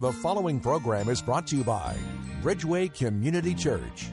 The following program is brought to you by Bridgeway Community Church.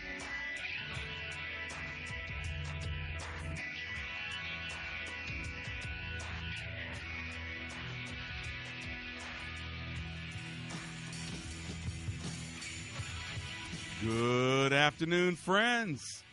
Good afternoon, friends.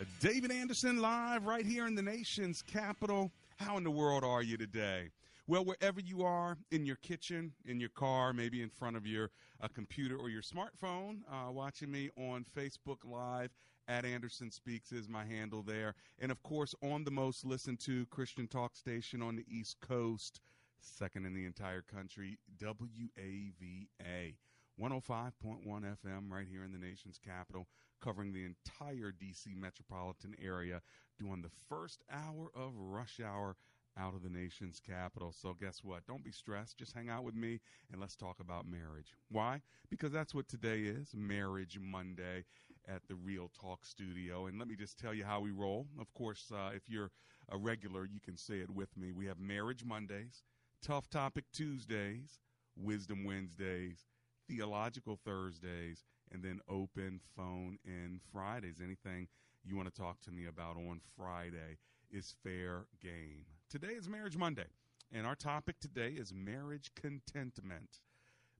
Uh, David Anderson live right here in the nation's capital. How in the world are you today? Well, wherever you are, in your kitchen, in your car, maybe in front of your uh, computer or your smartphone, uh, watching me on Facebook Live at Anderson Speaks is my handle there. And of course, on the most listened to Christian talk station on the East Coast, second in the entire country, WAVA. 105.1 FM right here in the nation's capital, covering the entire DC metropolitan area, doing the first hour of rush hour out of the nation's capital. So, guess what? Don't be stressed. Just hang out with me and let's talk about marriage. Why? Because that's what today is Marriage Monday at the Real Talk Studio. And let me just tell you how we roll. Of course, uh, if you're a regular, you can say it with me. We have Marriage Mondays, Tough Topic Tuesdays, Wisdom Wednesdays theological Thursdays, and then open phone in Fridays. Anything you want to talk to me about on Friday is fair game. Today is Marriage Monday, and our topic today is marriage contentment.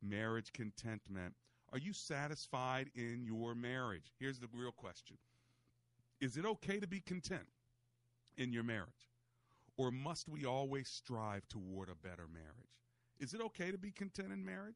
Marriage contentment. Are you satisfied in your marriage? Here's the real question Is it okay to be content in your marriage? Or must we always strive toward a better marriage? Is it okay to be content in marriage?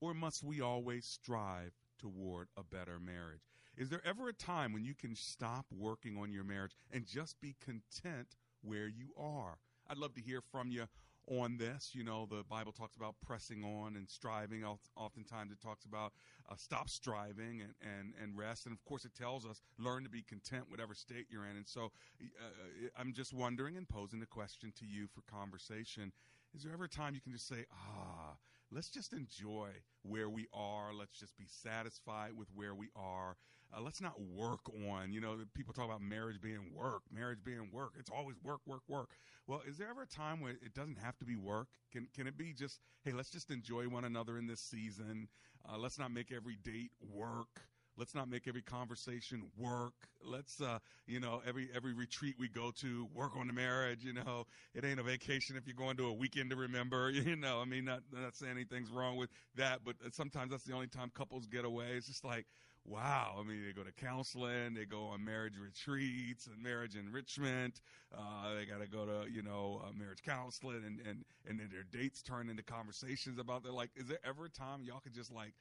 Or must we always strive toward a better marriage? Is there ever a time when you can stop working on your marriage and just be content where you are? I'd love to hear from you on this. You know, the Bible talks about pressing on and striving. Oftentimes it talks about uh, stop striving and, and, and rest. And of course, it tells us learn to be content, whatever state you're in. And so uh, I'm just wondering and posing the question to you for conversation is there ever a time you can just say, ah, let's just enjoy where we are. Let's just be satisfied with where we are. Uh, let's not work on, you know, people talk about marriage being work, marriage being work. It's always work, work, work. Well, is there ever a time where it doesn't have to be work? Can can it be just, hey, let's just enjoy one another in this season. Uh, let's not make every date work. Let's not make every conversation work. Let's, uh, you know, every every retreat we go to, work on the marriage. You know, it ain't a vacation if you're going to a weekend to remember. You know, I mean, not not saying anything's wrong with that, but sometimes that's the only time couples get away. It's just like, wow. I mean, they go to counseling, they go on marriage retreats and marriage enrichment. Uh, they got to go to, you know, uh, marriage counseling and, and, and then their dates turn into conversations about their, like, is there ever a time y'all could just like,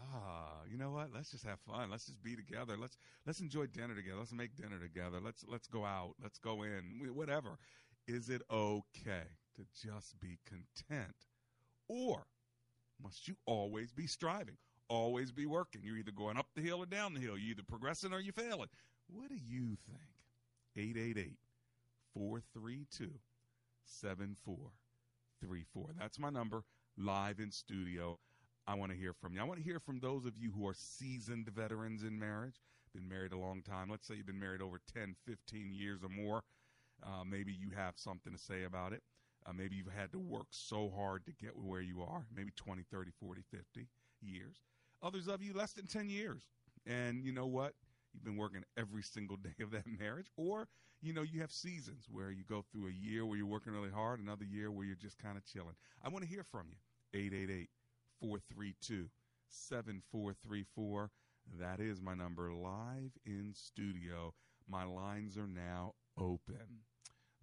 ah, you know what? Let's just have fun. Let's just be together. Let's let's enjoy dinner together. Let's make dinner together. Let's let's go out. Let's go in. Whatever. Is it okay to just be content, or must you always be striving? Always be working. You're either going up the hill or down the hill. You're either progressing or you're failing. What do you think? 888 432 7434. That's my number live in studio. I want to hear from you. I want to hear from those of you who are seasoned veterans in marriage, been married a long time. Let's say you've been married over 10, 15 years or more. Uh, maybe you have something to say about it. Uh, maybe you've had to work so hard to get where you are, maybe 20, 30, 40, 50 years. Others of you, less than 10 years. And you know what? You've been working every single day of that marriage. Or, you know, you have seasons where you go through a year where you're working really hard, another year where you're just kind of chilling. I want to hear from you. 888 432 7434. That is my number live in studio. My lines are now open.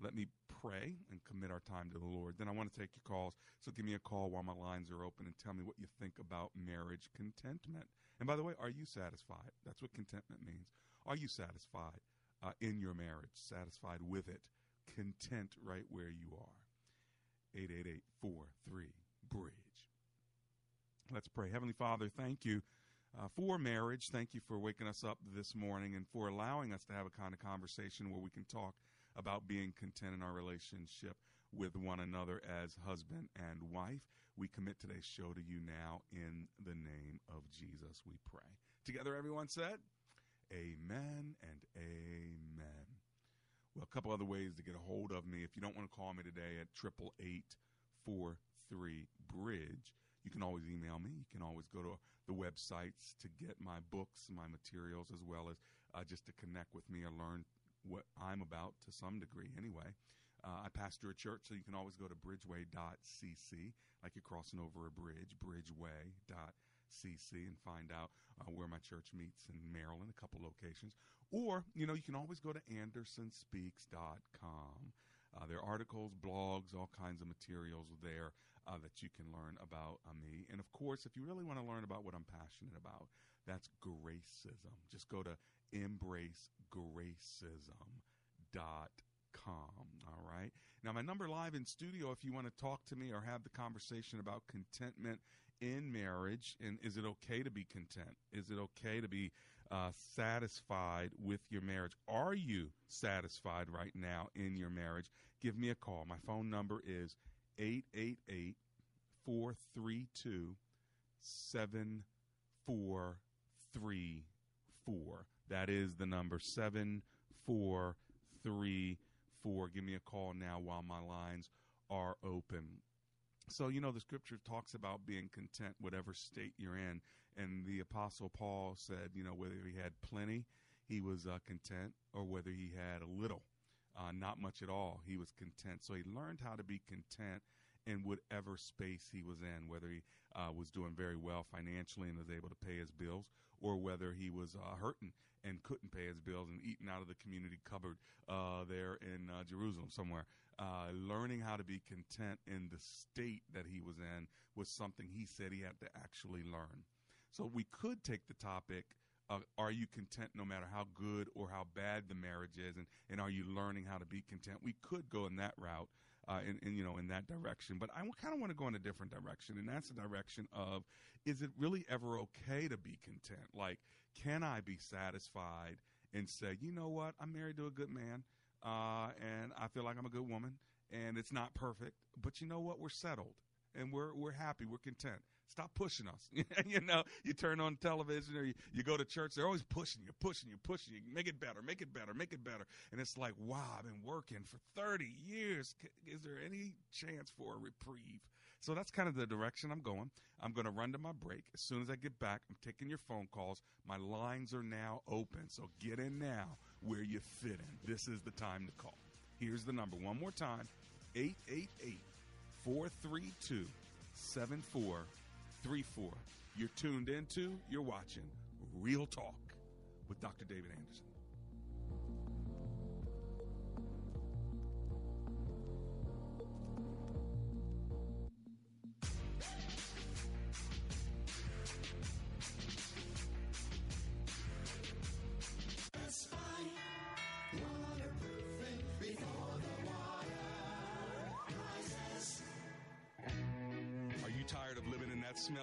Let me pray and commit our time to the Lord. Then I want to take your calls. So give me a call while my lines are open and tell me what you think about marriage contentment. And by the way, are you satisfied? That's what contentment means. Are you satisfied uh, in your marriage? Satisfied with it? Content right where you are? 888 Bridge. Let's pray. Heavenly Father, thank you uh, for marriage. Thank you for waking us up this morning and for allowing us to have a kind of conversation where we can talk about being content in our relationship with one another as husband and wife. We commit today's show to you now in the name of Jesus, we pray. Together, everyone said, Amen and Amen. Well, a couple other ways to get a hold of me. If you don't want to call me today at 888 Bridge, you can always email me. You can always go to the websites to get my books, my materials, as well as uh, just to connect with me or learn what I'm about to some degree anyway. Uh, I pastor a church, so you can always go to bridgeway.cc, like you're crossing over a bridge, bridgeway.cc, and find out uh, where my church meets in Maryland, a couple locations. Or, you know, you can always go to andersonspeaks.com. Uh, there are articles, blogs, all kinds of materials there uh, that you can learn about uh, me. And of course, if you really want to learn about what I'm passionate about, that's Gracism. Just go to embracegracism.com. All right. Now, my number live in studio, if you want to talk to me or have the conversation about contentment in marriage, and is it okay to be content? Is it okay to be uh, satisfied with your marriage? Are you satisfied right now in your marriage? Give me a call. My phone number is 888 432 7434. That is the number 7434. Give me a call now while my lines are open. So, you know, the scripture talks about being content, whatever state you're in. And the Apostle Paul said, you know, whether he had plenty, he was uh, content, or whether he had a little, uh, not much at all, he was content. So he learned how to be content in whatever space he was in, whether he uh, was doing very well financially and was able to pay his bills, or whether he was uh, hurting and couldn't pay his bills and eating out of the community cupboard uh, there in uh, Jerusalem somewhere. Uh, learning how to be content in the state that he was in was something he said he had to actually learn. So we could take the topic. Uh, are you content no matter how good or how bad the marriage is and, and are you learning how to be content we could go in that route uh, in, in, you know in that direction. But I kind of want to go in a different direction, and that's the direction of is it really ever okay to be content? Like, can I be satisfied and say, you know what, I'm married to a good man, uh, and I feel like I'm a good woman, and it's not perfect, but you know what, we're settled and we're we're happy, we're content. Stop pushing us. you know, you turn on television or you, you go to church, they're always pushing you, pushing you, pushing you. Make it better, make it better, make it better. And it's like, wow, I've been working for 30 years. Is there any chance for a reprieve? So that's kind of the direction I'm going. I'm going to run to my break. As soon as I get back, I'm taking your phone calls. My lines are now open. So get in now where you fit in. This is the time to call. Here's the number one more time 888 432 7434. You're tuned into, you're watching Real Talk with Dr. David Anderson.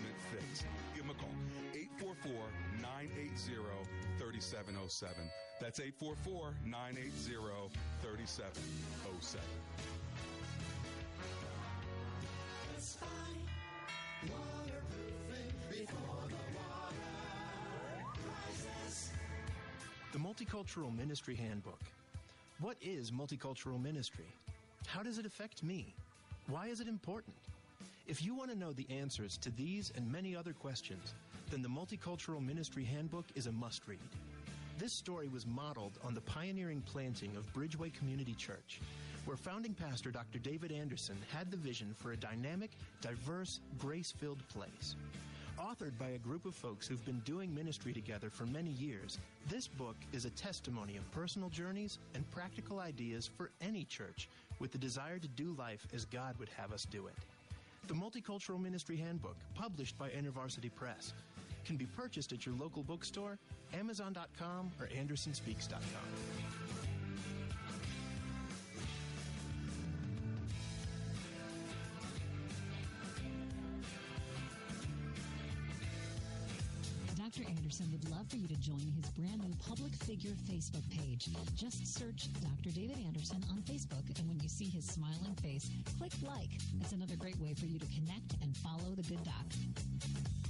investment fix. Give them a call 844 980 3707. That's 844 980 3707. The Multicultural Ministry Handbook. What is multicultural ministry? How does it affect me? Why is it important? If you want to know the answers to these and many other questions, then the Multicultural Ministry Handbook is a must read. This story was modeled on the pioneering planting of Bridgeway Community Church, where founding pastor Dr. David Anderson had the vision for a dynamic, diverse, grace filled place. Authored by a group of folks who've been doing ministry together for many years, this book is a testimony of personal journeys and practical ideas for any church with the desire to do life as God would have us do it. The Multicultural Ministry Handbook, published by InterVarsity Press, can be purchased at your local bookstore, Amazon.com, or AndersonSpeaks.com. Would love for you to join his brand new public figure Facebook page. Just search Dr. David Anderson on Facebook, and when you see his smiling face, click like. It's another great way for you to connect and follow the good doc.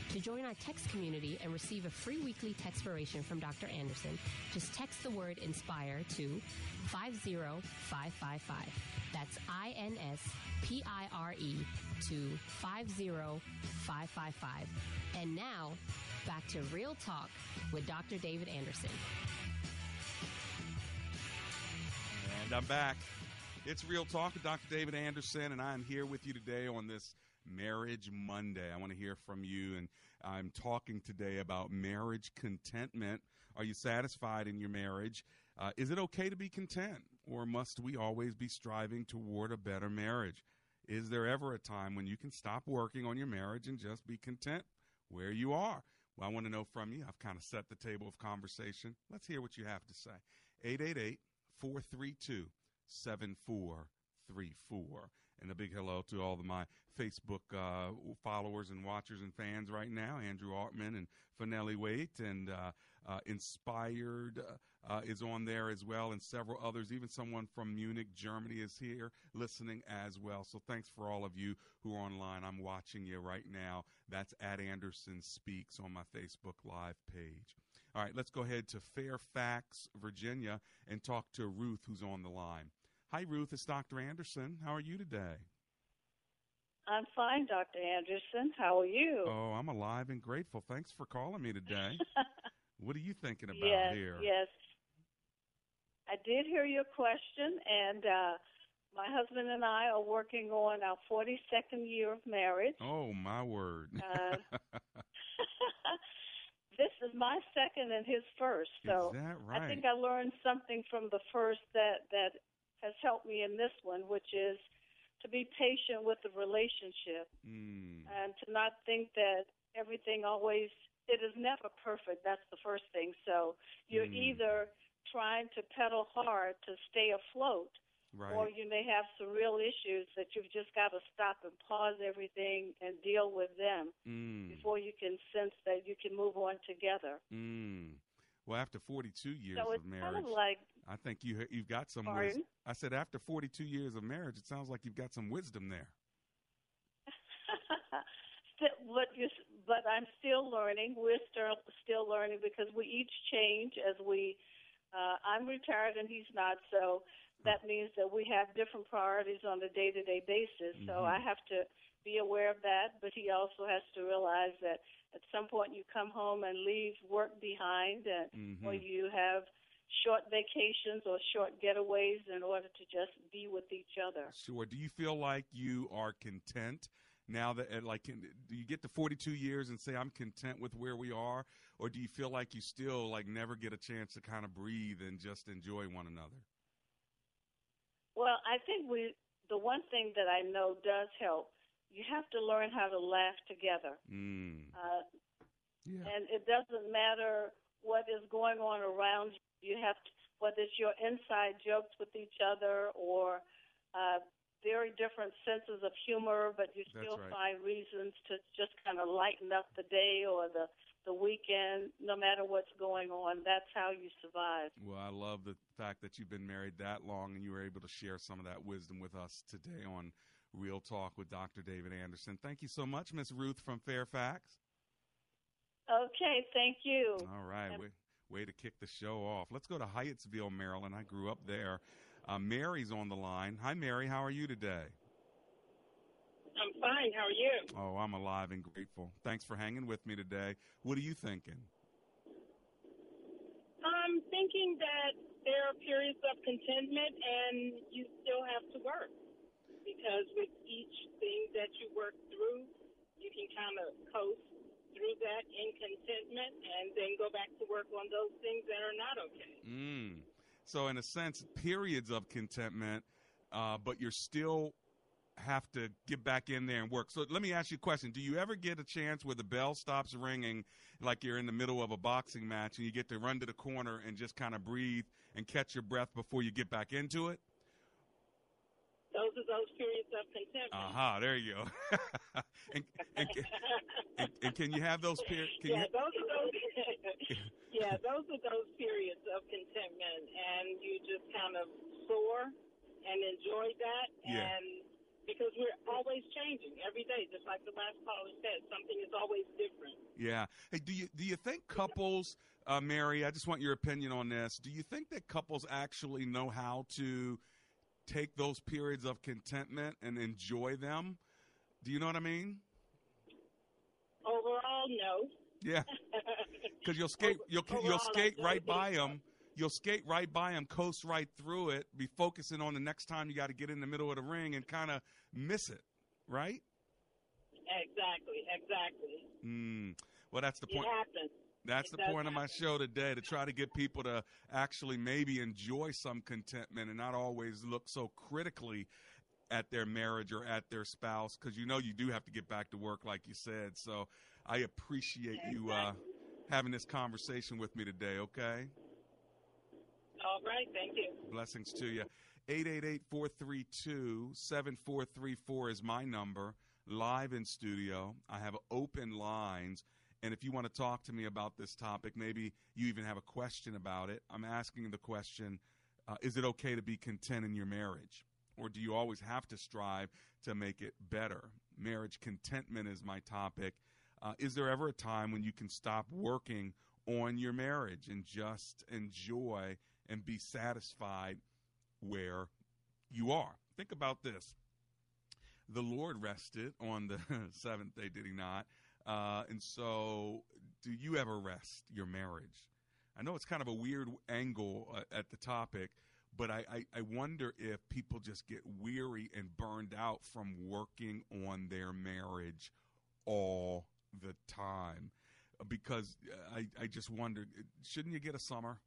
To join our text community and receive a free weekly text textpiration from Dr. Anderson, just text the word INSPIRE to 50555. That's I N S P I R E to 50555. And now, back to Real Talk with Dr. David Anderson. And I'm back. It's Real Talk with Dr. David Anderson, and I'm here with you today on this Marriage Monday. I want to hear from you, and I'm talking today about marriage contentment. Are you satisfied in your marriage? Uh, is it okay to be content, or must we always be striving toward a better marriage? Is there ever a time when you can stop working on your marriage and just be content where you are? Well, I want to know from you. I've kind of set the table of conversation. Let's hear what you have to say. 888 432 7434. And a big hello to all of my Facebook uh, followers and watchers and fans right now Andrew Artman and Finelli Waite, and uh, uh, Inspired uh, uh, is on there as well, and several others. Even someone from Munich, Germany is here listening as well. So thanks for all of you who are online. I'm watching you right now. That's at Anderson Speaks on my Facebook Live page. All right, let's go ahead to Fairfax, Virginia, and talk to Ruth, who's on the line. Hi, Ruth. It's Dr. Anderson. How are you today? I'm fine, Dr. Anderson. How are you? Oh, I'm alive and grateful. Thanks for calling me today. what are you thinking about yes, here? Yes. I did hear your question, and uh, my husband and I are working on our 42nd year of marriage. Oh, my word. uh, this is my second and his first. So right? I think I learned something from the first that, that has helped me in this one, which is to be patient with the relationship mm. and to not think that everything always it is never perfect. That's the first thing. So you're mm. either trying to pedal hard to stay afloat, right. or you may have some real issues that you've just got to stop and pause everything and deal with them mm. before you can sense that you can move on together. Mm. Well, after 42 years so of marriage, kind of like, I think you you've got some wisdom. I said after 42 years of marriage, it sounds like you've got some wisdom there. but you, but I'm still learning. We're still still learning because we each change as we. Uh, I'm retired and he's not, so that means that we have different priorities on a day-to-day basis. Mm-hmm. So I have to be aware of that, but he also has to realize that at some point you come home and leave work behind, and mm-hmm. or you have short vacations or short getaways in order to just be with each other. Sure. Do you feel like you are content now that like do you get to 42 years and say I'm content with where we are or do you feel like you still like never get a chance to kind of breathe and just enjoy one another? Well, I think we the one thing that I know does help, you have to learn how to laugh together. Mm. Uh, Yeah. And it doesn't matter what is going on around you. You have to, whether it's your inside jokes with each other or uh, very different senses of humor, but you still right. find reasons to just kind of lighten up the day or the the weekend, no matter what's going on. That's how you survive. Well, I love the fact that you've been married that long and you were able to share some of that wisdom with us today on Real Talk with Dr. David Anderson. Thank you so much, Miss Ruth from Fairfax. Okay, thank you. All right, way, way to kick the show off. Let's go to Hyattsville, Maryland. I grew up there. Uh, Mary's on the line. Hi, Mary. How are you today? I'm fine. How are you? Oh, I'm alive and grateful. Thanks for hanging with me today. What are you thinking? I'm thinking that there are periods of contentment and you still have to work because with each thing that you work through, you can kind of coast through that in contentment and then go back to work on those things that are not okay. Mm. So, in a sense, periods of contentment, uh, but you're still have to get back in there and work. So, let me ask you a question: Do you ever get a chance where the bell stops ringing, like you're in the middle of a boxing match, and you get to run to the corner and just kind of breathe and catch your breath before you get back into it? Those are those periods of contentment. Aha, there you go. and, and, and, and can you have those periods? yeah, those are those. yeah, those are those periods of contentment, and you just kind of soar and enjoy that. Yeah. And because we're always changing every day, just like the last caller said, something is always different. Yeah. Hey, do you do you think couples, uh, Mary? I just want your opinion on this. Do you think that couples actually know how to take those periods of contentment and enjoy them? Do you know what I mean? Overall, no. Yeah. Because you'll skate, you'll you'll skate right by them. You'll skate right by them, coast right through it, be focusing on the next time you got to get in the middle of the ring and kind of miss it, right? Exactly, exactly. Mm. Well, that's the It point. happens. That's It the point of my show today to try to get people to actually maybe enjoy some contentment and not always look so critically at their marriage or at their spouse because you know you do have to get back to work, like you said. So I appreciate you uh, having this conversation with me today, okay? All right, thank you. Blessings to you. 888 432 7434 is my number, live in studio. I have open lines. And if you want to talk to me about this topic, maybe you even have a question about it, I'm asking the question uh, Is it okay to be content in your marriage? Or do you always have to strive to make it better? Marriage contentment is my topic. Uh, is there ever a time when you can stop working on your marriage and just enjoy and be satisfied where you are? Think about this. The Lord rested on the seventh day, did he not? Uh, and so, do you ever rest your marriage? I know it's kind of a weird angle uh, at the topic, but I, I, I wonder if people just get weary and burned out from working on their marriage all the time. Because uh, I, I just wonder, shouldn't you get a summer?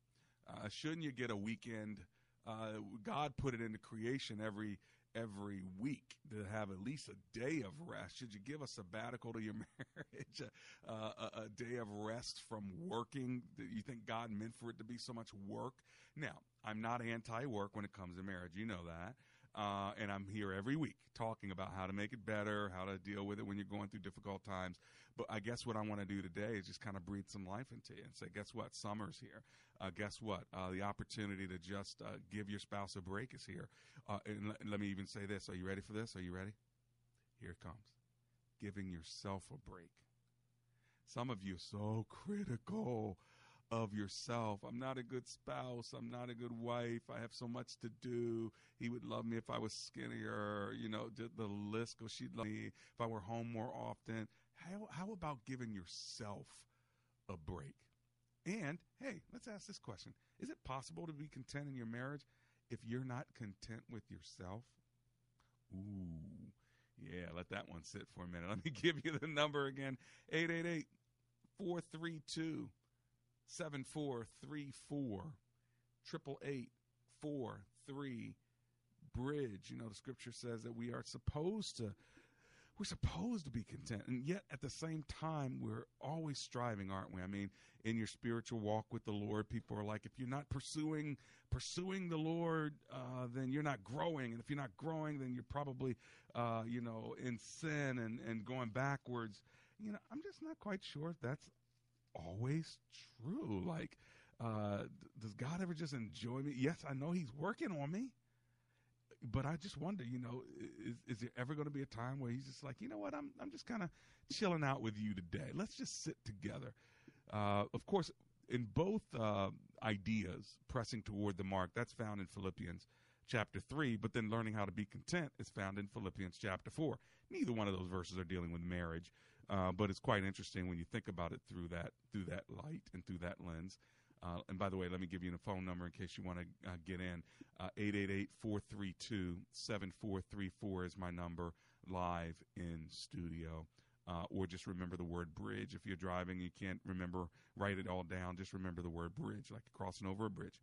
Uh, shouldn't you get a weekend? Uh, God put it into creation every every week to have at least a day of rest. Should you give a sabbatical to your marriage, a, a day of rest from working? Do you think God meant for it to be so much work? Now, I'm not anti-work when it comes to marriage. You know that. Uh, and I'm here every week talking about how to make it better, how to deal with it when you're going through difficult times. But I guess what I want to do today is just kind of breathe some life into you and say, guess what? Summer's here. Uh, guess what? Uh, the opportunity to just uh, give your spouse a break is here. Uh, and let, let me even say this. Are you ready for this? Are you ready? Here it comes. Giving yourself a break. Some of you are so critical of yourself. I'm not a good spouse. I'm not a good wife. I have so much to do. He would love me if I was skinnier. You know, the, list goes. She'd love me if I were home more often. How, how about giving yourself a break? And hey, let's ask this question Is it possible to be content in your marriage if you're not content with yourself? Ooh, yeah, let that one sit for a minute. Let me give you the number again 888 432 7434 888 43 bridge. You know, the scripture says that we are supposed to we're supposed to be content. And yet at the same time we're always striving aren't we? I mean in your spiritual walk with the lord people are like if you're not pursuing pursuing the lord uh, then you're not growing. And if you're not growing then you're probably uh, you know in sin and and going backwards. You know i'm just not quite sure if that's always true like uh, does god ever just enjoy me yes i know he's working on me but I just wonder, you know, is, is there ever going to be a time where he's just like, you know what, I'm I'm just kind of chilling out with you today. Let's just sit together. Uh, of course, in both uh, ideas, pressing toward the mark, that's found in Philippians chapter three. But then learning how to be content is found in Philippians chapter four. Neither one of those verses are dealing with marriage, uh, but it's quite interesting when you think about it through that through that light and through that lens. Uh, and by the way, let me give you a phone number in case you want to uh, get in. Uh, 888 432 7434 is my number live in studio. Uh, or just remember the word bridge. If you're driving, you can't remember, write it all down. Just remember the word bridge, like crossing over a bridge.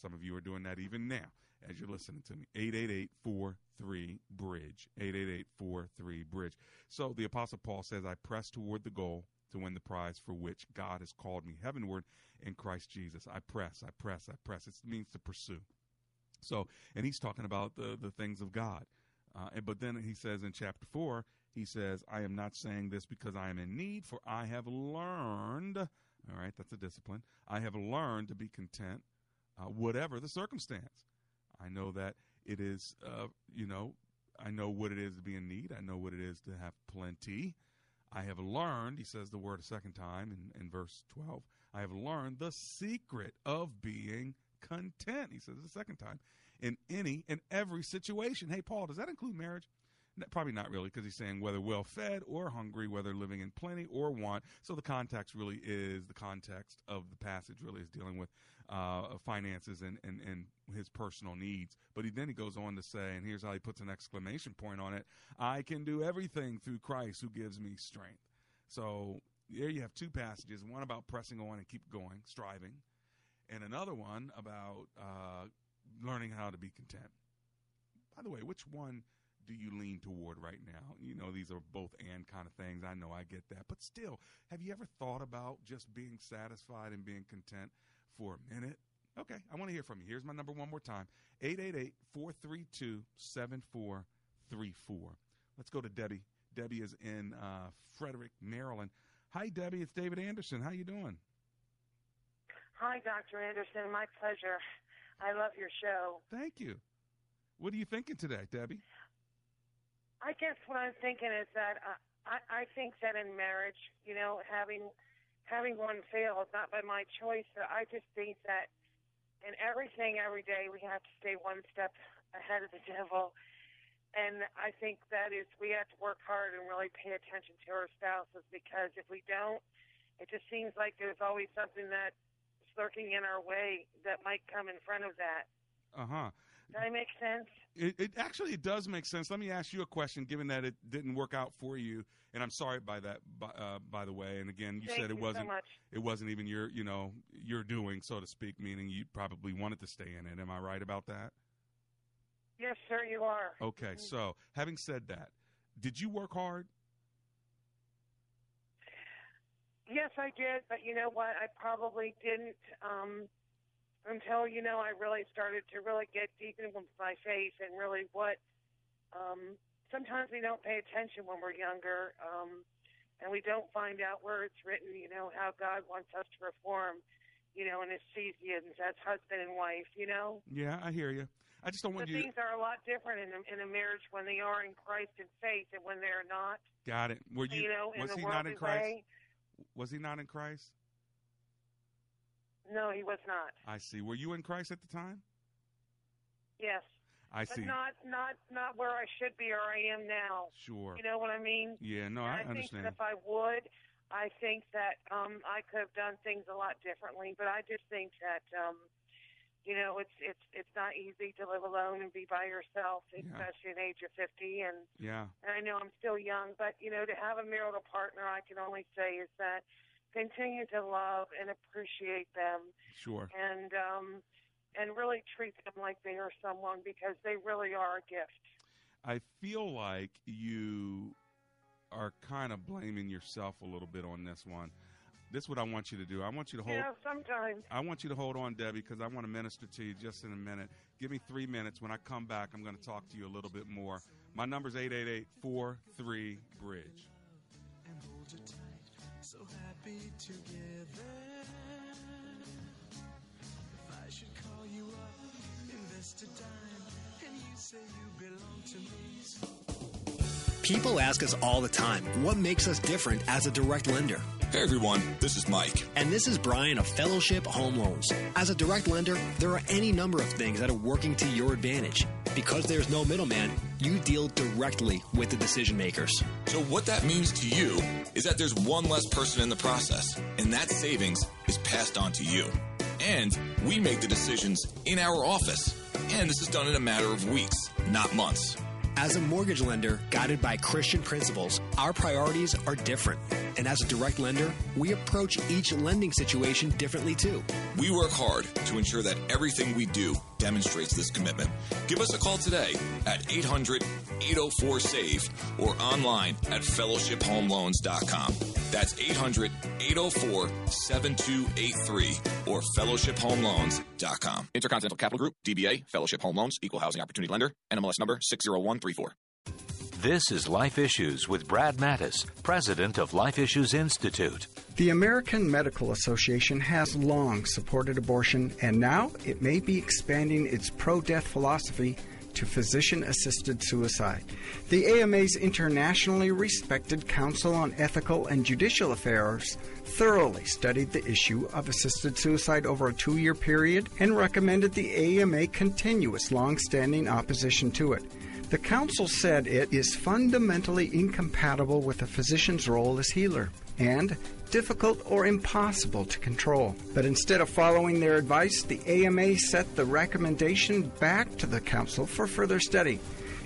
Some of you are doing that even now as you're listening to me. 888 43 Bridge. 888 43 Bridge. So the Apostle Paul says, I press toward the goal to win the prize for which God has called me heavenward in Christ Jesus. I press, I press, I press. It means to pursue. So, and he's talking about the, the things of God. Uh, and, but then he says in chapter 4, he says, I am not saying this because I am in need, for I have learned, all right, that's a discipline. I have learned to be content, uh, whatever the circumstance. I know that it is, uh, you know, I know what it is to be in need. I know what it is to have plenty. I have learned, he says the word a second time in, in verse 12, I have learned the secret of being content, he says the second time, in any and every situation. Hey, Paul, does that include marriage? Probably not really, because he's saying whether well fed or hungry, whether living in plenty or want. So the context really is the context of the passage really is dealing with uh, finances and, and, and his personal needs. But he, then he goes on to say, and here's how he puts an exclamation point on it I can do everything through Christ who gives me strength. So there you have two passages one about pressing on and keep going, striving, and another one about uh, learning how to be content. By the way, which one do you lean toward right now? You know, these are both and kind of things. I know I get that. But still, have you ever thought about just being satisfied and being content for a minute? Okay, I want to hear from you. Here's my number one more time 888 432 7434. Let's go to Debbie. Debbie is in uh, Frederick, Maryland. Hi, Debbie. It's David Anderson. How you doing? Hi, Dr. Anderson. My pleasure. I love your show. Thank you. What are you thinking today, Debbie? I guess what I'm thinking is that uh, I, I think that in marriage, you know, having having one fail is not by my choice. I just think that in everything, every day, we have to stay one step ahead of the devil. And I think that is we have to work hard and really pay attention to our spouses because if we don't, it just seems like there's always something that is lurking in our way that might come in front of that. Uh huh. Does that make sense? It, it actually it does make sense. Let me ask you a question, given that it didn't work out for you, and I'm sorry by that. By, uh, by the way, and again, you Thank said it you wasn't so it wasn't even your you know your doing, so to speak, meaning you probably wanted to stay in it. Am I right about that? Yes, sir, you are. Okay, so having said that, did you work hard? Yes, I did, but you know what? I probably didn't um, until you know I really started to really get deep into my faith and really what. Um, sometimes we don't pay attention when we're younger, um, and we don't find out where it's written. You know how God wants us to reform. You know, in His seasons as husband and wife. You know. Yeah, I hear you. I just don't want the you. things are a lot different in a, in a marriage when they are in Christ and faith, and when they're not. Got it. Were you? You know, in was the he not in Christ? way. Was he not in Christ? No, he was not. I see. Were you in Christ at the time? Yes. I but see. not not not where I should be or I am now. Sure. You know what I mean? Yeah, no, And I I think understand. that if I would, I think that um I could have done things a lot differently. But I just think that um you know it's it's it's not easy to live alone and be by yourself, especially at the age of fifty. And Yeah. and I know I'm still young, but you know to have a marital partner, I can only say is that continue to love and appreciate them Sure. and um and really treat them like they are someone because they really are a gift. I feel like you are kind of blaming yourself a little bit on this one. This is what I want you to do. I want you to hold. Yeah, sometimes. I want you to hold on, Debbie, because I want to minister to you just in a minute. Give me three minutes. When I come back, I'm going to talk to you a little bit more. My number's 888 43 Bridge. Happy together. If I should call you up, invest a dime, and you say you belong to me. People ask us all the time what makes us different as a direct lender. Hey everyone, this is Mike. And this is Brian of Fellowship Home Loans. As a direct lender, there are any number of things that are working to your advantage. Because there's no middleman, you deal directly with the decision makers. So, what that means to you is that there's one less person in the process, and that savings is passed on to you. And we make the decisions in our office. And this is done in a matter of weeks, not months. As a mortgage lender guided by Christian principles, our priorities are different. And as a direct lender, we approach each lending situation differently too. We work hard to ensure that everything we do demonstrates this commitment. Give us a call today at 800 804 SAVE or online at fellowshiphomeloans.com. That's 800 804 7283 or fellowshiphomeloans.com. Intercontinental Capital Group, DBA, Fellowship Home Loans, Equal Housing Opportunity Lender, NMLS number oh 60134. This is Life Issues with Brad Mattes, president of Life Issues Institute. The American Medical Association has long supported abortion, and now it may be expanding its pro death philosophy to physician assisted suicide. The AMA's internationally respected Council on Ethical and Judicial Affairs thoroughly studied the issue of assisted suicide over a two year period and recommended the AMA continue its long standing opposition to it. The Council said it is fundamentally incompatible with a physician's role as healer and difficult or impossible to control. But instead of following their advice, the AMA set the recommendation back to the Council for further study.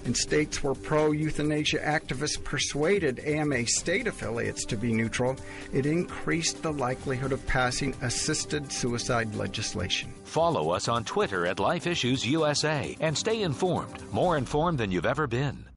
In states where pro euthanasia activists persuaded AMA state affiliates to be neutral, it increased the likelihood of passing assisted suicide legislation. Follow us on Twitter at Life Issues USA and stay informed, more informed than you've ever been.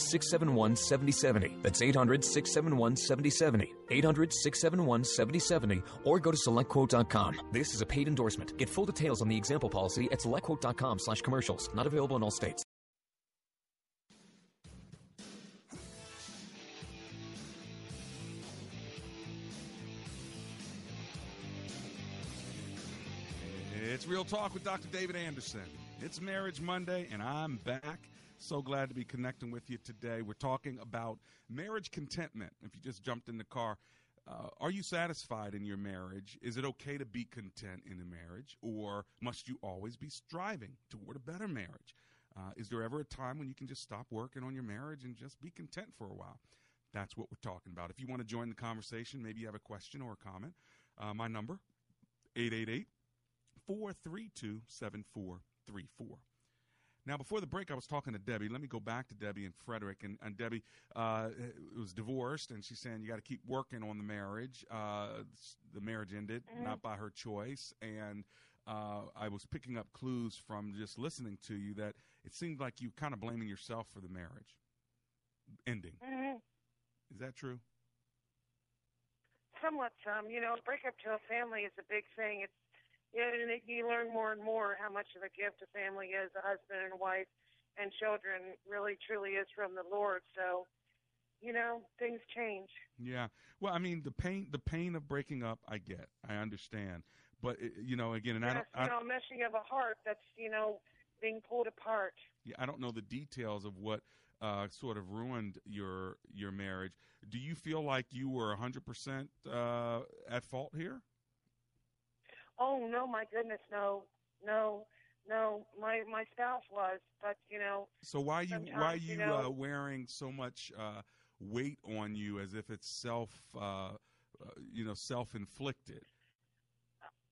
671 7070. That's 800 671 7070. 800 671 7070 or go to selectquote.com. This is a paid endorsement. Get full details on the example policy at selectquote.com slash commercials. Not available in all states. It's Real Talk with Dr. David Anderson. It's Marriage Monday, and I'm back. So glad to be connecting with you today. We're talking about marriage contentment. If you just jumped in the car, uh, are you satisfied in your marriage? Is it okay to be content in a marriage, or must you always be striving toward a better marriage? Uh, is there ever a time when you can just stop working on your marriage and just be content for a while? That's what we're talking about. If you want to join the conversation, maybe you have a question or a comment, uh, my number, 888 432 7434. Now, before the break, I was talking to Debbie. Let me go back to Debbie and Frederick. And, and Debbie uh, was divorced, and she's saying you got to keep working on the marriage. Uh, the marriage ended, Mm-hmm. not by her choice. And uh, I was picking up clues from just listening to you that it seemed like you kind of blaming yourself for the marriage ending. Mhm. Is that true? Somewhat some. You know, a breakup to a family is a big thing. It's know, and it, you learn more and more how much of a gift a family is, a husband and wife and children really truly is from the Lord. So, you know, things change. Yeah. Well, I mean, the pain, the pain of breaking up, I get, I understand. But it, you know, again, and I Yes, don't, I, you know, meshing of a heart that's, you know, being pulled apart. Yeah, I don't know the details of what uh, sort of ruined your your marriage. Do you feel like you were 100% uh, at fault here? Oh no, my goodness, no, no, no. My my spouse was, but you know. So why are you why are you, know, uh, wearing so much uh, weight on you as if it's self uh, uh, you know self inflicted?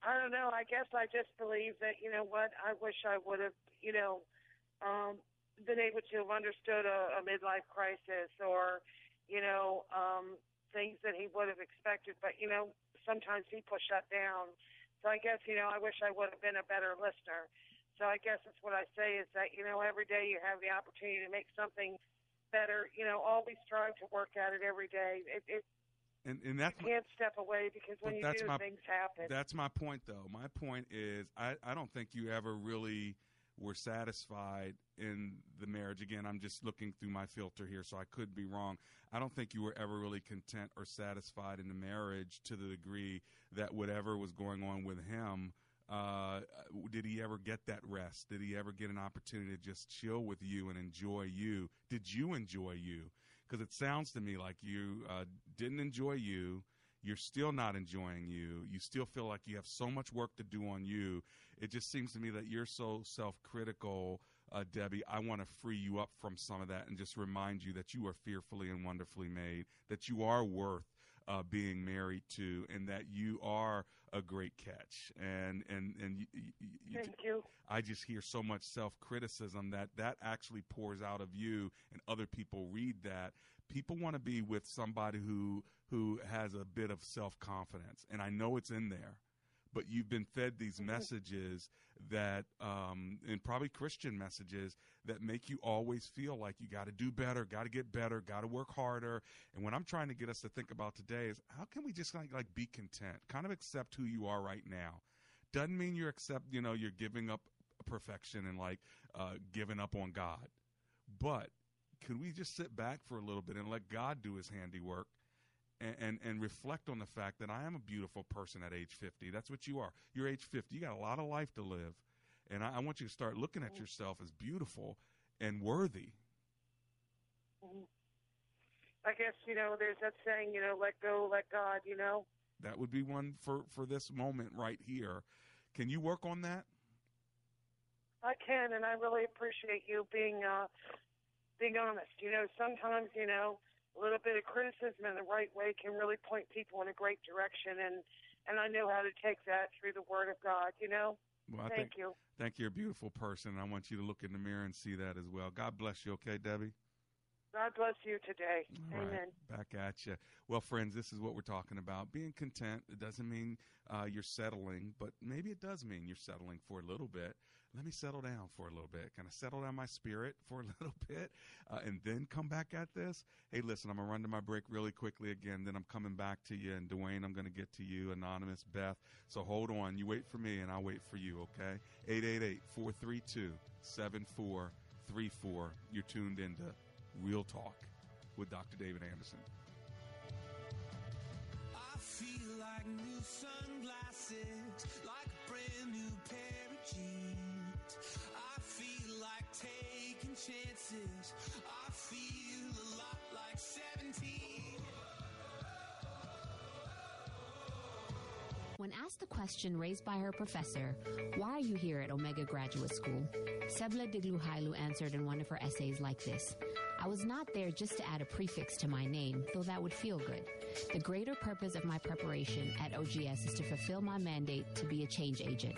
I don't know. I guess I just believe that you know what. I wish I would have you know um, been able to have understood a, a midlife crisis or you know um, things that he would have expected. But you know sometimes people shut down. So I guess you know I wish I would have been a better listener. So I guess that's what I say is that you know every day you have the opportunity to make something better. You know always strive to work at it every day. It, it And and that's you can't step away because when you do, my- things happen. That's my point, though. My point is, I, I don't think you ever really were satisfied in the marriage. Again, I'm just looking through my filter here, so I could be wrong. I don't think you were ever really content or satisfied in the marriage to the degree that whatever was going on with him. Uh, did he ever get that rest? Did he ever get an opportunity to just chill with you and enjoy you? Did you enjoy you? Because it sounds to me like you uh, didn't enjoy you you're still not enjoying you. You still feel like you have so much work to do on you. It just seems to me that you're so self critical, uh, Debbie. I want to free you up from some of that and just remind you that you are fearfully and wonderfully made, that you are worth. Uh, being married to, and that you are a great catch, and and and you, you, Thank you. I just hear so much self criticism that that actually pours out of you, and other people read that. People want to be with somebody who who has a bit of self confidence, and I know it's in there. But you've been fed these messages that, um, and probably Christian messages that make you always feel like you got to do better, got to get better, got to work harder. And what I'm trying to get us to think about today is how can we just like, like be content, kind of accept who you are right now. Doesn't mean you're accept, you know, you're giving up perfection and like uh, giving up on God. But could we just sit back for a little bit and let God do His handiwork? And, and, and reflect on the fact that I am a beautiful person at age 50. That's what you are. You're age 50. You got a lot of life to live. And I, I want you to start looking at yourself as beautiful and worthy. Mhm. I guess you know there's that saying you know let go, let God. You know. That would be one for, for this moment right here. Can you work on that? I can, and I really appreciate you being uh, being honest. You know, sometimes you know a little bit of criticism in the right way can really point people in a great direction, and and I know how to take that through the Word of God. You know. Well, I Thank think, you. Thank you're a beautiful person. I want you to look in the mirror and see that as well. God bless you, okay, Debbie? God bless you today. All right, Amen. back at you. Well, friends, this is what we're talking about. Being content. It doesn't mean uh, you're settling, but maybe it does mean you're settling for a little bit. Let me settle down for a little bit. Can I settle down my spirit for a little bit uh, and then come back at this? Hey, listen, I'm going to run to my break really quickly again. Then I'm coming back to you. And Dwayne, I'm going to get to you, Anonymous, Beth. So hold on. You wait for me, and I'll wait for you, okay? 888 432 7434. You're tuned into Real Talk with Dr. David Anderson. Feel like new sunglasses, like a brand new pair of jeans. Taking chances. I feel a lot like 17. When asked the question raised by her professor, why are you here at Omega Graduate School? Sebla Digluhailu answered in one of her essays like this I was not there just to add a prefix to my name, though that would feel good. The greater purpose of my preparation at OGS is to fulfill my mandate to be a change agent.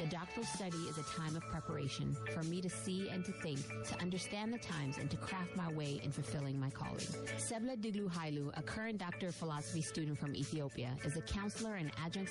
The doctoral study is a time of preparation for me to see and to think, to understand the times, and to craft my way in fulfilling my calling. Sebla Diglu Hailu, a current Doctor of Philosophy student from Ethiopia, is a counselor and adjunct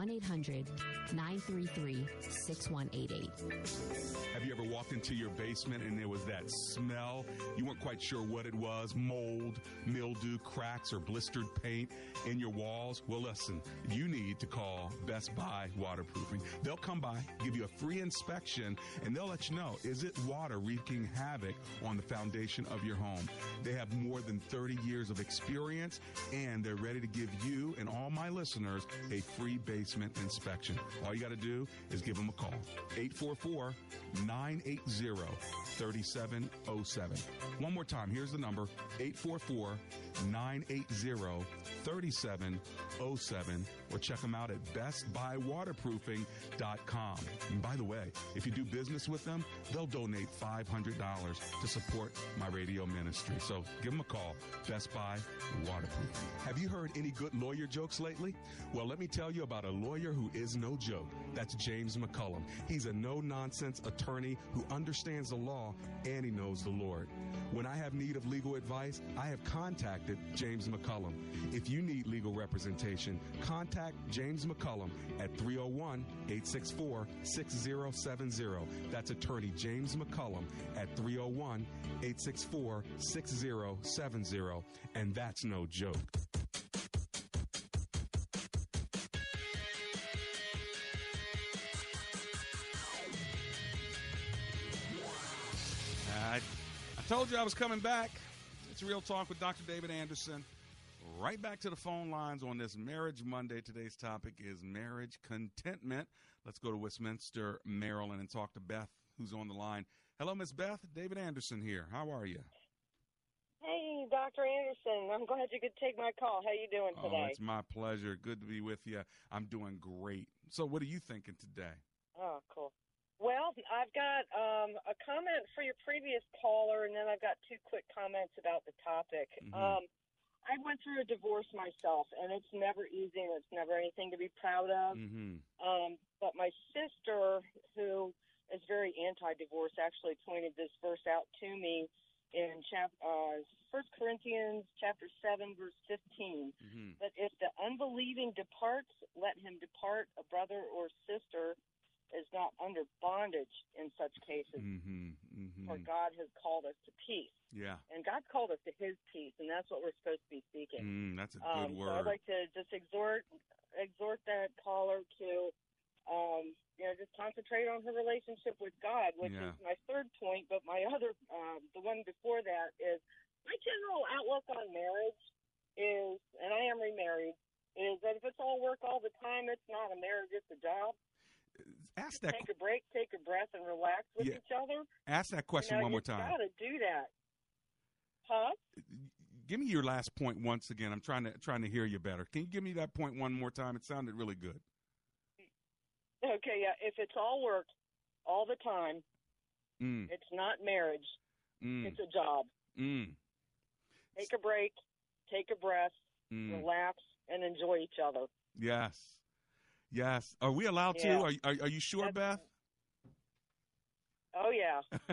1 800 933 6188. Have you ever walked into your basement and there was that smell? You weren't quite sure what it was mold, mildew, cracks, or blistered paint in your walls? Well, listen, you need to call Best Buy Waterproofing. They'll come by, give you a free inspection, and they'll let you know is it water wreaking havoc on the foundation of your home? They have more than 30 years of experience and they're ready to give you and all my listeners a free basement inspection. All you got to do is give them a call 844 980 3707. One more time, here's the number 844 980 3707 or check them out at bestbuywaterproofing.com. And by the way, if you do business with them, they'll donate $500 to support my radio ministry. So give them a call, Best Buy Waterproofing. Have you heard any good lawyer jokes lately? Well, let me tell you about a lawyer who is no joke. That's James McCullum. He's a no nonsense attorney who understands the law and he knows the Lord. When I have need of legal advice, I have contacted James McCullum. If you need legal representation, contact James McCullum at 301 864 6070. That's attorney James McCullum at 301 864 6070. And that's no joke. Told you I was coming back. It's Real Talk with Dr. David Anderson. Right back to the phone lines on this Marriage Monday. Today's topic is marriage contentment. Let's go to Westminster, Maryland, and talk to Beth, who's on the line. Hello, Miss Beth. David Anderson here. How are you? Hey, Dr. Anderson. I'm glad you could take my call. How you doing Oh, today? it's my pleasure. Good to be with you. I'm doing great. So, what are you thinking today? Oh, cool. Well, I've got um, a comment for your previous caller, and then I've got two quick comments about the topic. Mhm. Um, I went through a divorce myself, and it's never easy, and it's never anything to be proud of. Mm-hmm. Um, but my sister, who is very anti-divorce, actually pointed this verse out to me in chap- uh, 1 Corinthians chapter 7, verse 15. Mm-hmm. But if the unbelieving departs, let him depart. A brother or sister is not under bondage in such cases, Mm-hmm. Mm-hmm. for God has called us to peace. Yeah. And God's called us to his peace, and that's what we're supposed to be seeking. Mm, that's a good Um, so I'd like to just exhort exhort that caller to, um, you know, just concentrate on her relationship with God, which Yeah. is my third point. But my other, um, the one before that is my general outlook on marriage is, and I am remarried, is that if it's all work all the time, it's not a marriage, it's a job. Ask that. Take a break, take a breath, and relax with Yeah. each other. Ask that question you know, one more time. Got to do that, huh? Give me your last point once again. I'm trying to trying to hear you better. Can you give me that point one more time? It sounded really good. Okay, yeah. If it's all work all the time, Mm, it's not marriage. mm, It's a job. mm, Take a break, take a breath, mm. relax, and enjoy each other. Yes. Yes. Are we allowed Yeah. to? Are, are, are you sure, Beth? Oh yeah.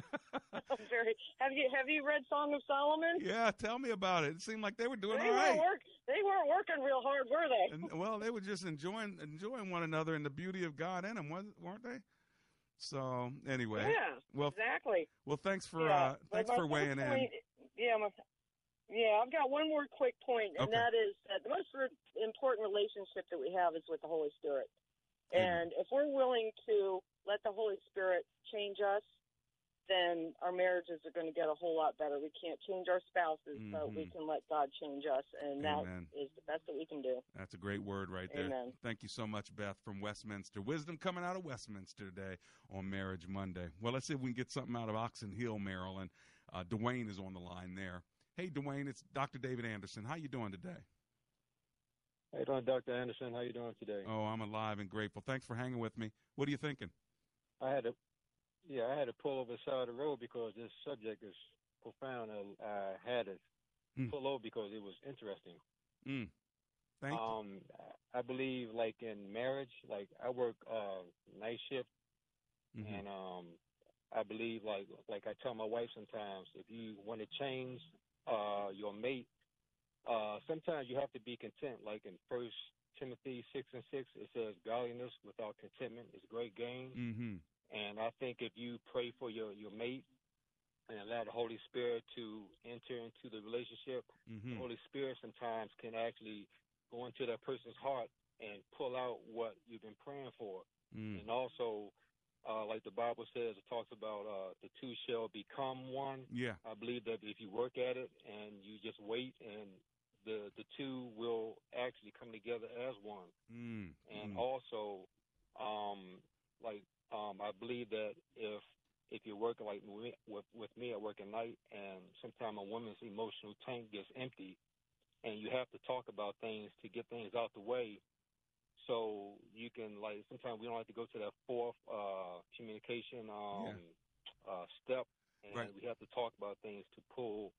Very. Have you have you read Song of Solomon? Yeah, tell me about it. It seemed like they were doing They all right. work. They weren't working real hard, were they? And, well, they were just enjoying enjoying one another and the beauty of God in them, weren't they? So anyway, Yeah. well, exactly. well, thanks for Yeah. uh, thanks for weighing in. Yeah, my, yeah. I've got one more quick point, and Okay. that is that the most re- important relationship that we have is with the Holy Spirit. And if we're willing to let the Holy Spirit change us, then our marriages are going to get a whole lot better. We can't change our spouses, but we Mhm. can let God change us, and that Amen. is the best that we can do. That's a great word right there. Amen. Thank you so much, Beth from Westminster. Wisdom coming out of Westminster today on Marriage Monday. Well, let's see if we can get something out of Oxon Hill, Maryland. Uh, Dwayne is on the line there. Hey, Dwayne, it's Dr. David Anderson. How you doing today? Hey, doing, Dr. Anderson? How you doing today? Oh, I'm alive and grateful. Thanks for hanging with me. What are you thinking? I had to, yeah, I had to pull over the side of the road because this subject is profound. I, I had to Mm. pull over because it was interesting. Mm. Thank you. um, I believe like in marriage, like I work uh night shift, Mhm. and um, I believe like like I tell my wife sometimes, if you want to change uh your mate, uh sometimes you have to be content. Like in First Timothy six and six, it says, "Godliness without contentment is great gain." Mm-hmm. And I think if you pray for your your mate and allow the Holy Spirit to enter into the relationship, Mhm. the Holy Spirit sometimes can actually go into that person's heart and pull out what you've been praying for. Mm. And also, uh, like the Bible says, it talks about uh, the two shall become one. Yeah. I believe that if you work at it and you just wait, and the the two will actually come together as one. Mm. And Mm. also, um, like um, I believe that if if you're working like me, with with me, I work at night, and sometimes a woman's emotional tank gets empty, and you have to talk about things to get things out the way. So you can like sometimes we don't have to go to that fourth uh, communication um, uh, step, and Right. we have to talk about things to pull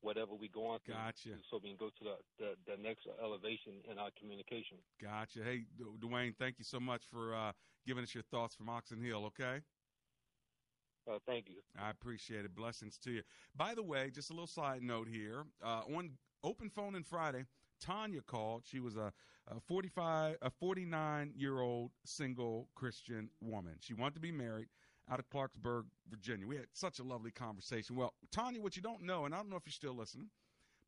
whatever we go on through, Gotcha. so we can go to the, the the next elevation in our communication. Gotcha. Hey, Dwayne, thank you so much for uh, giving us your thoughts from Oxon Hill, okay? Uh, thank you. I appreciate it. Blessings to you. By the way, just a little side note here. Uh, on open phone in Friday, Tanya called. She was a, a 45, a 49 year old single Christian woman. She wanted to be married out of Clarksburg, Virginia. We had such a lovely conversation. Well, Tanya, what you don't know, and I don't know if you're still listening,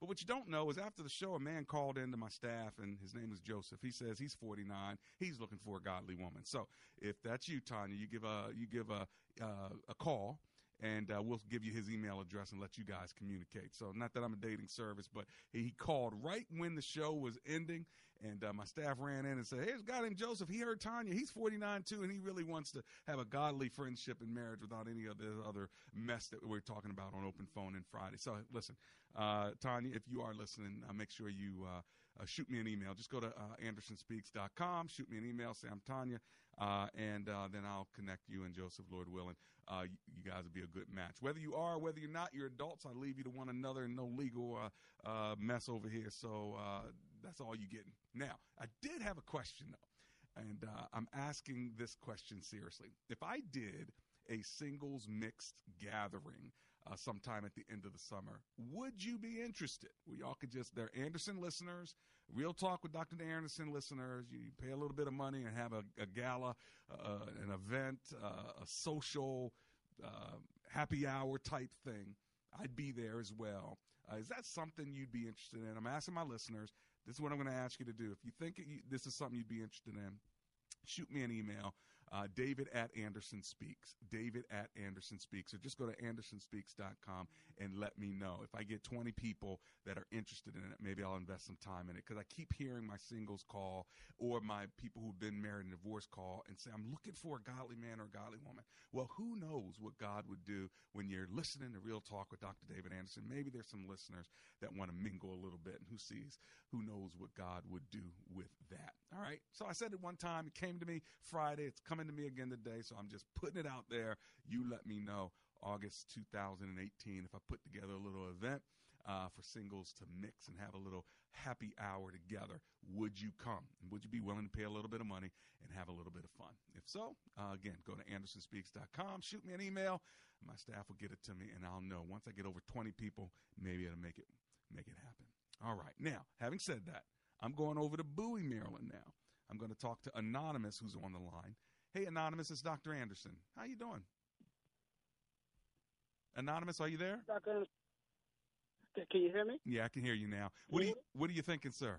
but what you don't know is after the show, a man called into my staff, and his name is Joseph. He says he's 49. He's looking for a godly woman. So if that's you, Tanya, you give a you give a uh, a call, and uh, we'll give you his email address and let you guys communicate. So not that I'm a dating service, but he called right when the show was ending, and uh, my staff ran in and said, "Hey, a guy named Joseph. He heard Tanya. He's 49 too, and he really wants to have a godly friendship and marriage without any of the other mess that we're talking about on open phone and Friday." So listen, uh, Tanya, if you are listening, uh, make sure you uh, uh, shoot me an email. Just go to uh, andersonspeaks.com, shoot me an email, say I'm Tanya, uh, and uh, then I'll connect you and Joseph, Lord willing. Uh, you, guys will be a good match. Whether you are, whether you're not, you're adults. I leave you to one another and no legal uh, uh, mess over here. So uh, that's all you getting. Now, I did have a question though, and uh, I'm asking this question seriously. If I did a singles mixed gathering uh, sometime at the end of the summer, would you be interested? Well, y'all could just, they're Anderson listeners, Real Talk with Dr. Anderson listeners. You pay a little bit of money and have a, a gala, uh, an event, uh, a social uh, happy hour type thing. I'd be there as well. Uh, is that something you'd be interested in? I'm asking my listeners. This is what I'm going to ask you to do. If you think you, this is something you'd be interested in, shoot me an email. Uh, David at Anderson Speaks. David at Anderson Speaks. Or just go to AndersonSpeaks.com and let me know. If I get 20 people that are interested in it, maybe I'll invest some time in it. Because I keep hearing my singles call or my people who've been married and divorced call and say, I'm looking for a godly man or a godly woman. Well, who knows what God would do when you're listening to Real Talk with Dr. David Anderson? Maybe there's some listeners that want to mingle a little bit and who sees, who knows what God would do with that. All right. So I said it one time. It came to me Friday. It's coming to me again today. So I'm just putting it out there. You let me know August 2018 if I put together a little event uh, for singles to mix and have a little happy hour together. Would you come? Would you be willing to pay a little bit of money and have a little bit of fun? If so, uh, again, go to andersonspeaks.com, shoot me an email. My staff will get it to me, and I'll know. Once I get over 20 people, maybe it'll make it make it happen. All right. Now, having said that, I'm going over to Bowie, Maryland now. I'm going to talk to Anonymous, who's on the line. Hey, Anonymous, it's Dr. Anderson. How you doing? Anonymous, are you there? Dr. Can you hear me? Yeah, I can hear you now. What are you What are you thinking, sir?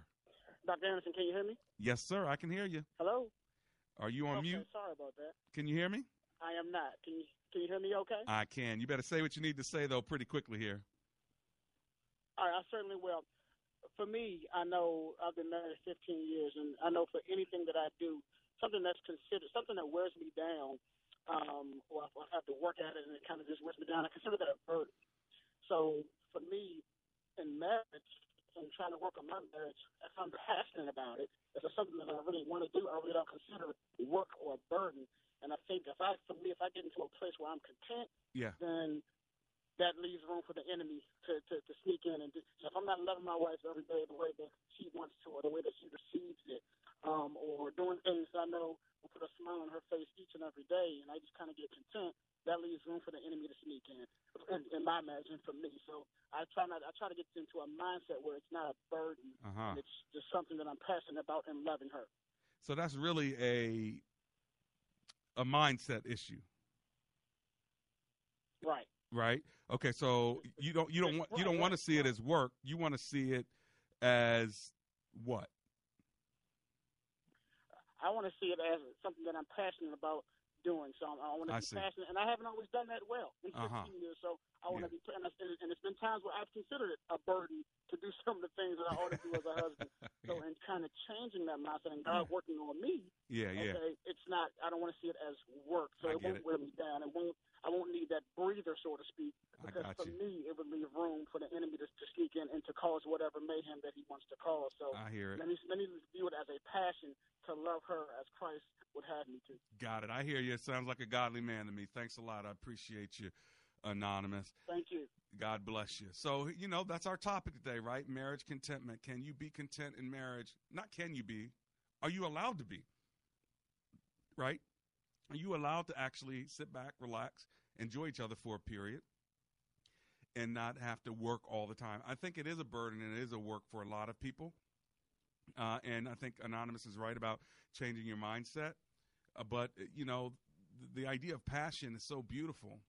Dr. Anderson, can you hear me? Yes, sir. I can hear you. Hello? Are you on okay, mute? Sorry about that. Can you hear me? I am not. Can you can you hear me okay? I can. You better say what you need to say though, pretty quickly here. All right, I certainly will. For me, I know I've been married 15 years, and I know for anything that I do, something that's considered something that wears me down, um, or if I have to work at it and it kind of just wears me down, I consider that a burden. So for me, in marriage and trying to work on my marriage, if I'm passionate about it, if it's something that I really want to do, I really don't consider work or a burden. And I think if I, for me, if I get into a place where I'm content, Yeah. then that leaves room for the enemy to, to, to sneak in and do. So if I'm not loving my wife every day the way that she wants to, or the way that she receives it, um, or doing things I know will put a smile on her face each and every day, and I just kind of get content, that leaves room for the enemy to sneak in, in, in my and for me. So I try not, I try to get into a mindset where it's not a burden. Uh-huh. It's just something that I'm passionate about and loving her. So that's really a a mindset issue, Right. Right? Okay, so you don't you don't want you don't want to see it as work. You want to see it as what? I want to see it as something that I'm passionate about doing. So I want to be see. passionate, and I haven't always done that well in 15 Uh-huh. years. So I want to be, and, it's- and it's been times where I've considered it a burden to do some of the things that I ought to do as a husband. So in kind of changing that mindset and God working on me, Yeah, yeah. okay, it's not. I don't want to see it as work. So I it won't it. wear me down. It won't. I won't need that breather, so to speak. I Because for you. me, it would leave room for the enemy to, to sneak in and cause whatever mayhem that he wants to cause. So I hear it. let me let me view it as a passion to love her as Christ would have me to. Got it. I hear you. It sounds like a godly man to me. Thanks a lot. I appreciate you, Anonymous. Thank you. God bless you. So, you know, that's our topic today, right? Marriage contentment. Can you be content in marriage? Not can you be. Are you allowed to be? Right? Are you allowed to actually sit back, relax, enjoy each other for a period, and not have to work all the time? I think it is a burden and it is a work for a lot of people. Uh, and I think Anonymous is right about changing your mindset. Uh, but, uh, you know, the, the idea of passion is so beautiful,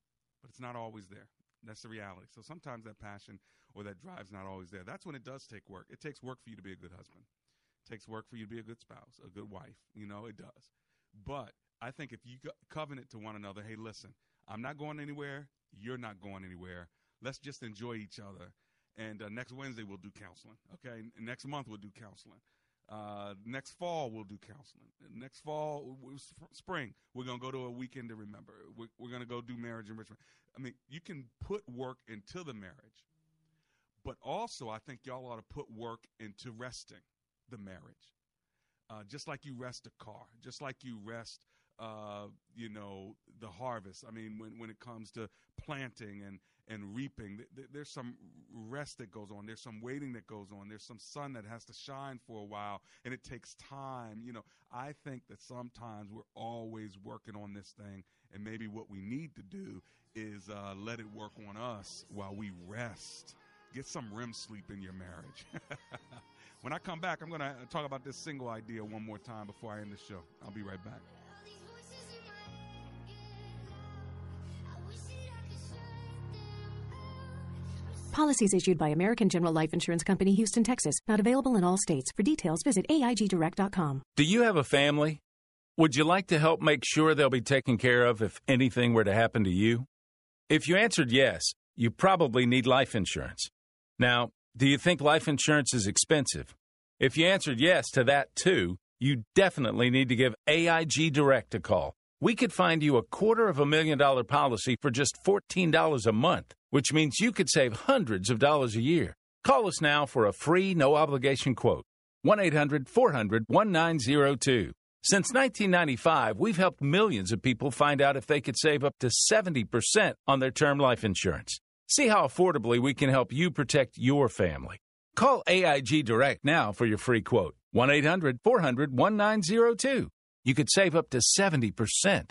but it's not always there. That's the reality. So sometimes that passion or that drive's not always there. That's when it does take work. It takes work for you to be a good husband. It takes work for you to be a good spouse, a good wife. You know, it does. But I think if you co- covenant to one another, hey, listen, I'm not going anywhere. You're not going anywhere. Let's just enjoy each other. And uh, next Wednesday we'll do counseling. Okay, next month we'll do counseling. Uh, next fall we'll do counseling. Next fall, spring, we're gonna go to a weekend to remember. We're, we're gonna go do marriage enrichment. I mean, you can put work into the marriage, but also I think y'all ought to put work into resting the marriage. Uh, just like you rest a car, just like you rest, uh, you know, the harvest. I mean, when, when it comes to planting and, and reaping, th- th- there's some rest that goes on. There's some waiting that goes on. There's some sun that has to shine for a while, and it takes time. You know, I think that sometimes we're always working on this thing, and maybe what we need to do is uh, let it work on us while we rest. Get some REM sleep in your marriage. when I come back, I'm going to talk about this single idea one more time before I end the show. I'll be right back. Policies issued by American General Life Insurance Company, Houston, Texas. Not available in all states. For details, visit AIGDirect.com. Do you have a family? Would you like to help make sure they'll be taken care of if anything were to happen to you? If you answered yes, you probably need life insurance. Now, do you think life insurance is expensive? If you answered yes to that too, you definitely need to give AIG Direct a call. We could find you a quarter of a million dollar policy for just $14 a month, which means you could save hundreds of dollars a year. Call us now for a free, no obligation quote. 1 800 400 1902. Since 1995, we've helped millions of people find out if they could save up to 70% on their term life insurance. See how affordably we can help you protect your family. Call AIG Direct now for your free quote. 1 800 400 1902. You could save up to 70%.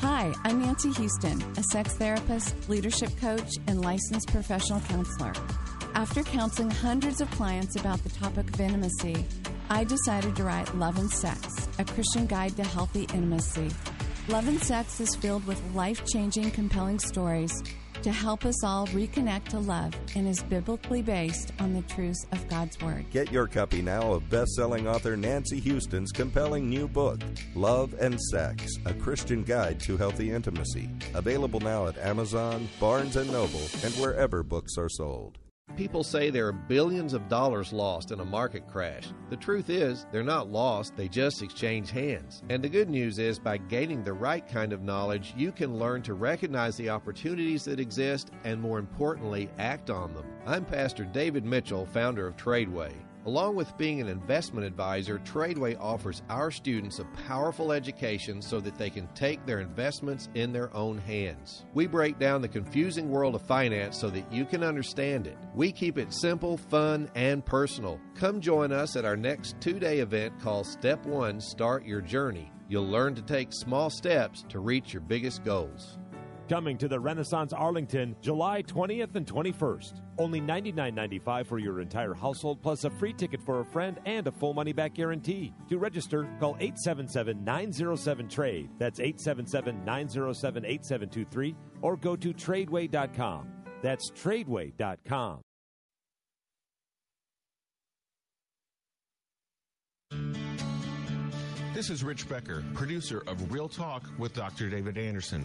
Hi, I'm Nancy Houston, a sex therapist, leadership coach, and licensed professional counselor. After counseling hundreds of clients about the topic of intimacy, I decided to write Love and Sex, a Christian guide to healthy intimacy. Love and Sex is filled with life changing, compelling stories to help us all reconnect to love and is biblically based on the truths of God's Word. Get your copy now of best-selling author Nancy Houston's compelling new book, Love and Sex: A Christian Guide to Healthy Intimacy. Available now at Amazon, Barnes and Noble, and wherever books are sold. People say there are billions of dollars lost in a market crash. The truth is, they're not lost, they just exchange hands. And the good news is, by gaining the right kind of knowledge, you can learn to recognize the opportunities that exist and, more importantly, act on them. I'm Pastor David Mitchell, founder of Tradeway. Along with being an investment advisor, Tradeway offers our students a powerful education so that they can take their investments in their own hands. We break down the confusing world of finance so that you can understand it. We keep it simple, fun, and personal. Come join us at our next two day event called Step 1 Start Your Journey. You'll learn to take small steps to reach your biggest goals. Coming to the Renaissance Arlington July 20th and 21st. Only $99.95 for your entire household, plus a free ticket for a friend and a full money back guarantee. To register, call 877 907 TRADE. That's 877 907 8723 or go to tradeway.com. That's tradeway.com. This is Rich Becker, producer of Real Talk with Dr. David Anderson.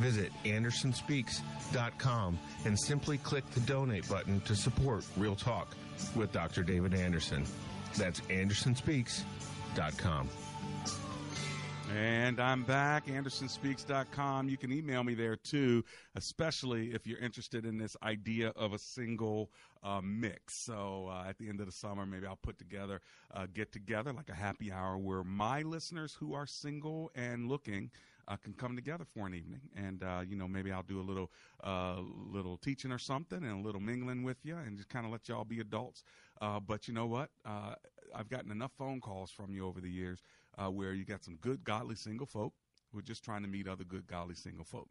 Visit AndersonSpeaks.com and simply click the donate button to support Real Talk with Dr. David Anderson. That's AndersonSpeaks.com. And I'm back, AndersonSpeaks.com. You can email me there too, especially if you're interested in this idea of a single uh, mix. So uh, at the end of the summer, maybe I'll put together a get together, like a happy hour, where my listeners who are single and looking uh, can come together for an evening, and uh, you know maybe I'll do a little uh, little teaching or something, and a little mingling with you, and just kind of let y'all be adults. Uh, but you know what? Uh, I've gotten enough phone calls from you over the years uh, where you got some good godly single folk who are just trying to meet other good godly single folk.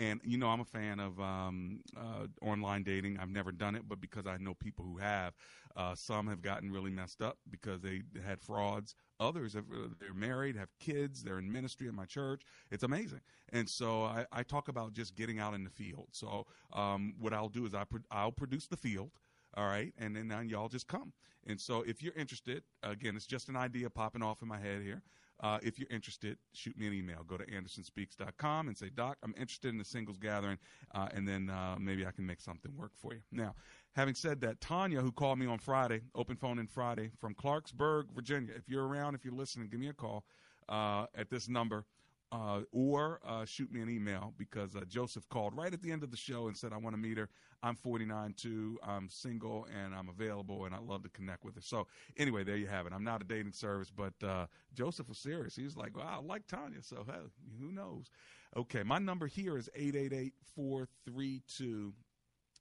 And you know, I'm a fan of um, uh, online dating. I've never done it, but because I know people who have, uh, some have gotten really messed up because they had frauds. Others have, uh, they're married, have kids, they're in ministry at my church. It's amazing. And so I, I talk about just getting out in the field. So um, what I'll do is I pro- I'll produce the field. All right, and then, y'all just come. And so, if you're interested, again, it's just an idea popping off in my head here. Uh, if you're interested, shoot me an email. Go to AndersonSpeaks.com and say, Doc, I'm interested in the singles gathering, uh, and then uh, maybe I can make something work for you. Now, having said that, Tanya, who called me on Friday, open phone in Friday from Clarksburg, Virginia. If you're around, if you're listening, give me a call uh, at this number. Uh, or uh, shoot me an email because uh, Joseph called right at the end of the show and said, I want to meet her. I'm 49 too. I'm single and I'm available and I love to connect with her. So, anyway, there you have it. I'm not a dating service, but uh, Joseph was serious. He was like, wow, I like Tanya. So, hey, who knows? Okay, my number here is 888 432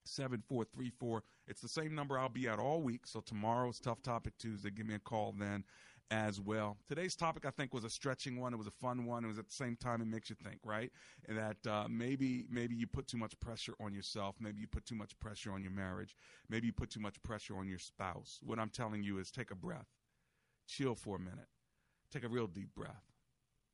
7434. It's the same number I'll be at all week. So, tomorrow's Tough Topic Tuesday. Give me a call then as well. Today's topic, I think, was a stretching one. It was a fun one. It was at the same time it makes you think, right? That uh, maybe maybe you put too much pressure on yourself. Maybe you put too much pressure on your marriage. Maybe you put too much pressure on your spouse. What I'm telling you is take a breath, chill for a minute, take a real deep breath.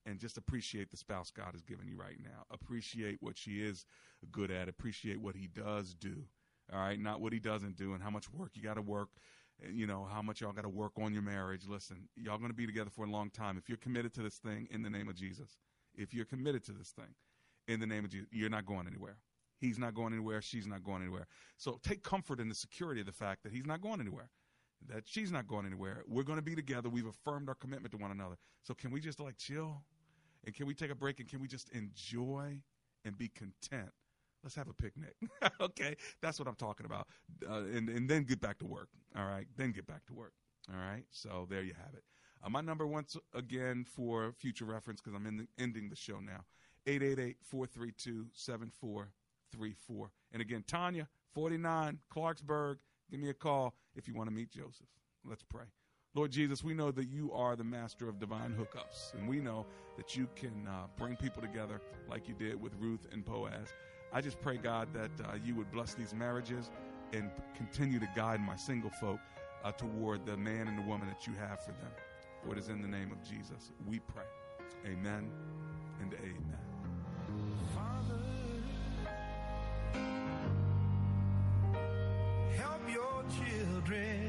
And just appreciate the spouse God has given you right now. Appreciate what she is good at. Appreciate what he does do. All right, not what he doesn't do, and how much work you got to work you know how much y'all got to work on your marriage. Listen, y'all going to be together for a long time. If you're committed to this thing in the name of Jesus, if you're committed to this thing in the name of Jesus, you're not going anywhere. He's not going anywhere. She's not going anywhere. So take comfort in the security of the fact that he's not going anywhere, that she's not going anywhere. We're going to be together. We've affirmed our commitment to one another. So can we just like chill? And can we take a break and can we just enjoy and be content Let's have a picnic. okay, that's what I'm talking about. Uh, and and then get back to work. All right, then get back to work. All right. So there you have it. Uh, my number once again for future reference because I'm the, ending the show now. 888-432-7434. And again, Tanya, 49, Clarksburg, give me a call if you want to meet Joseph. Let's pray. Lord Jesus, we know that you are the master of divine hookups, and we know that you can uh, bring people together like you did with Ruth and Boaz. I just pray, God, that uh, you would bless these marriages and continue to guide my single folk uh, toward the man and the woman that you have for them. It is in the name of Jesus we pray. Amen and amen. Help your children.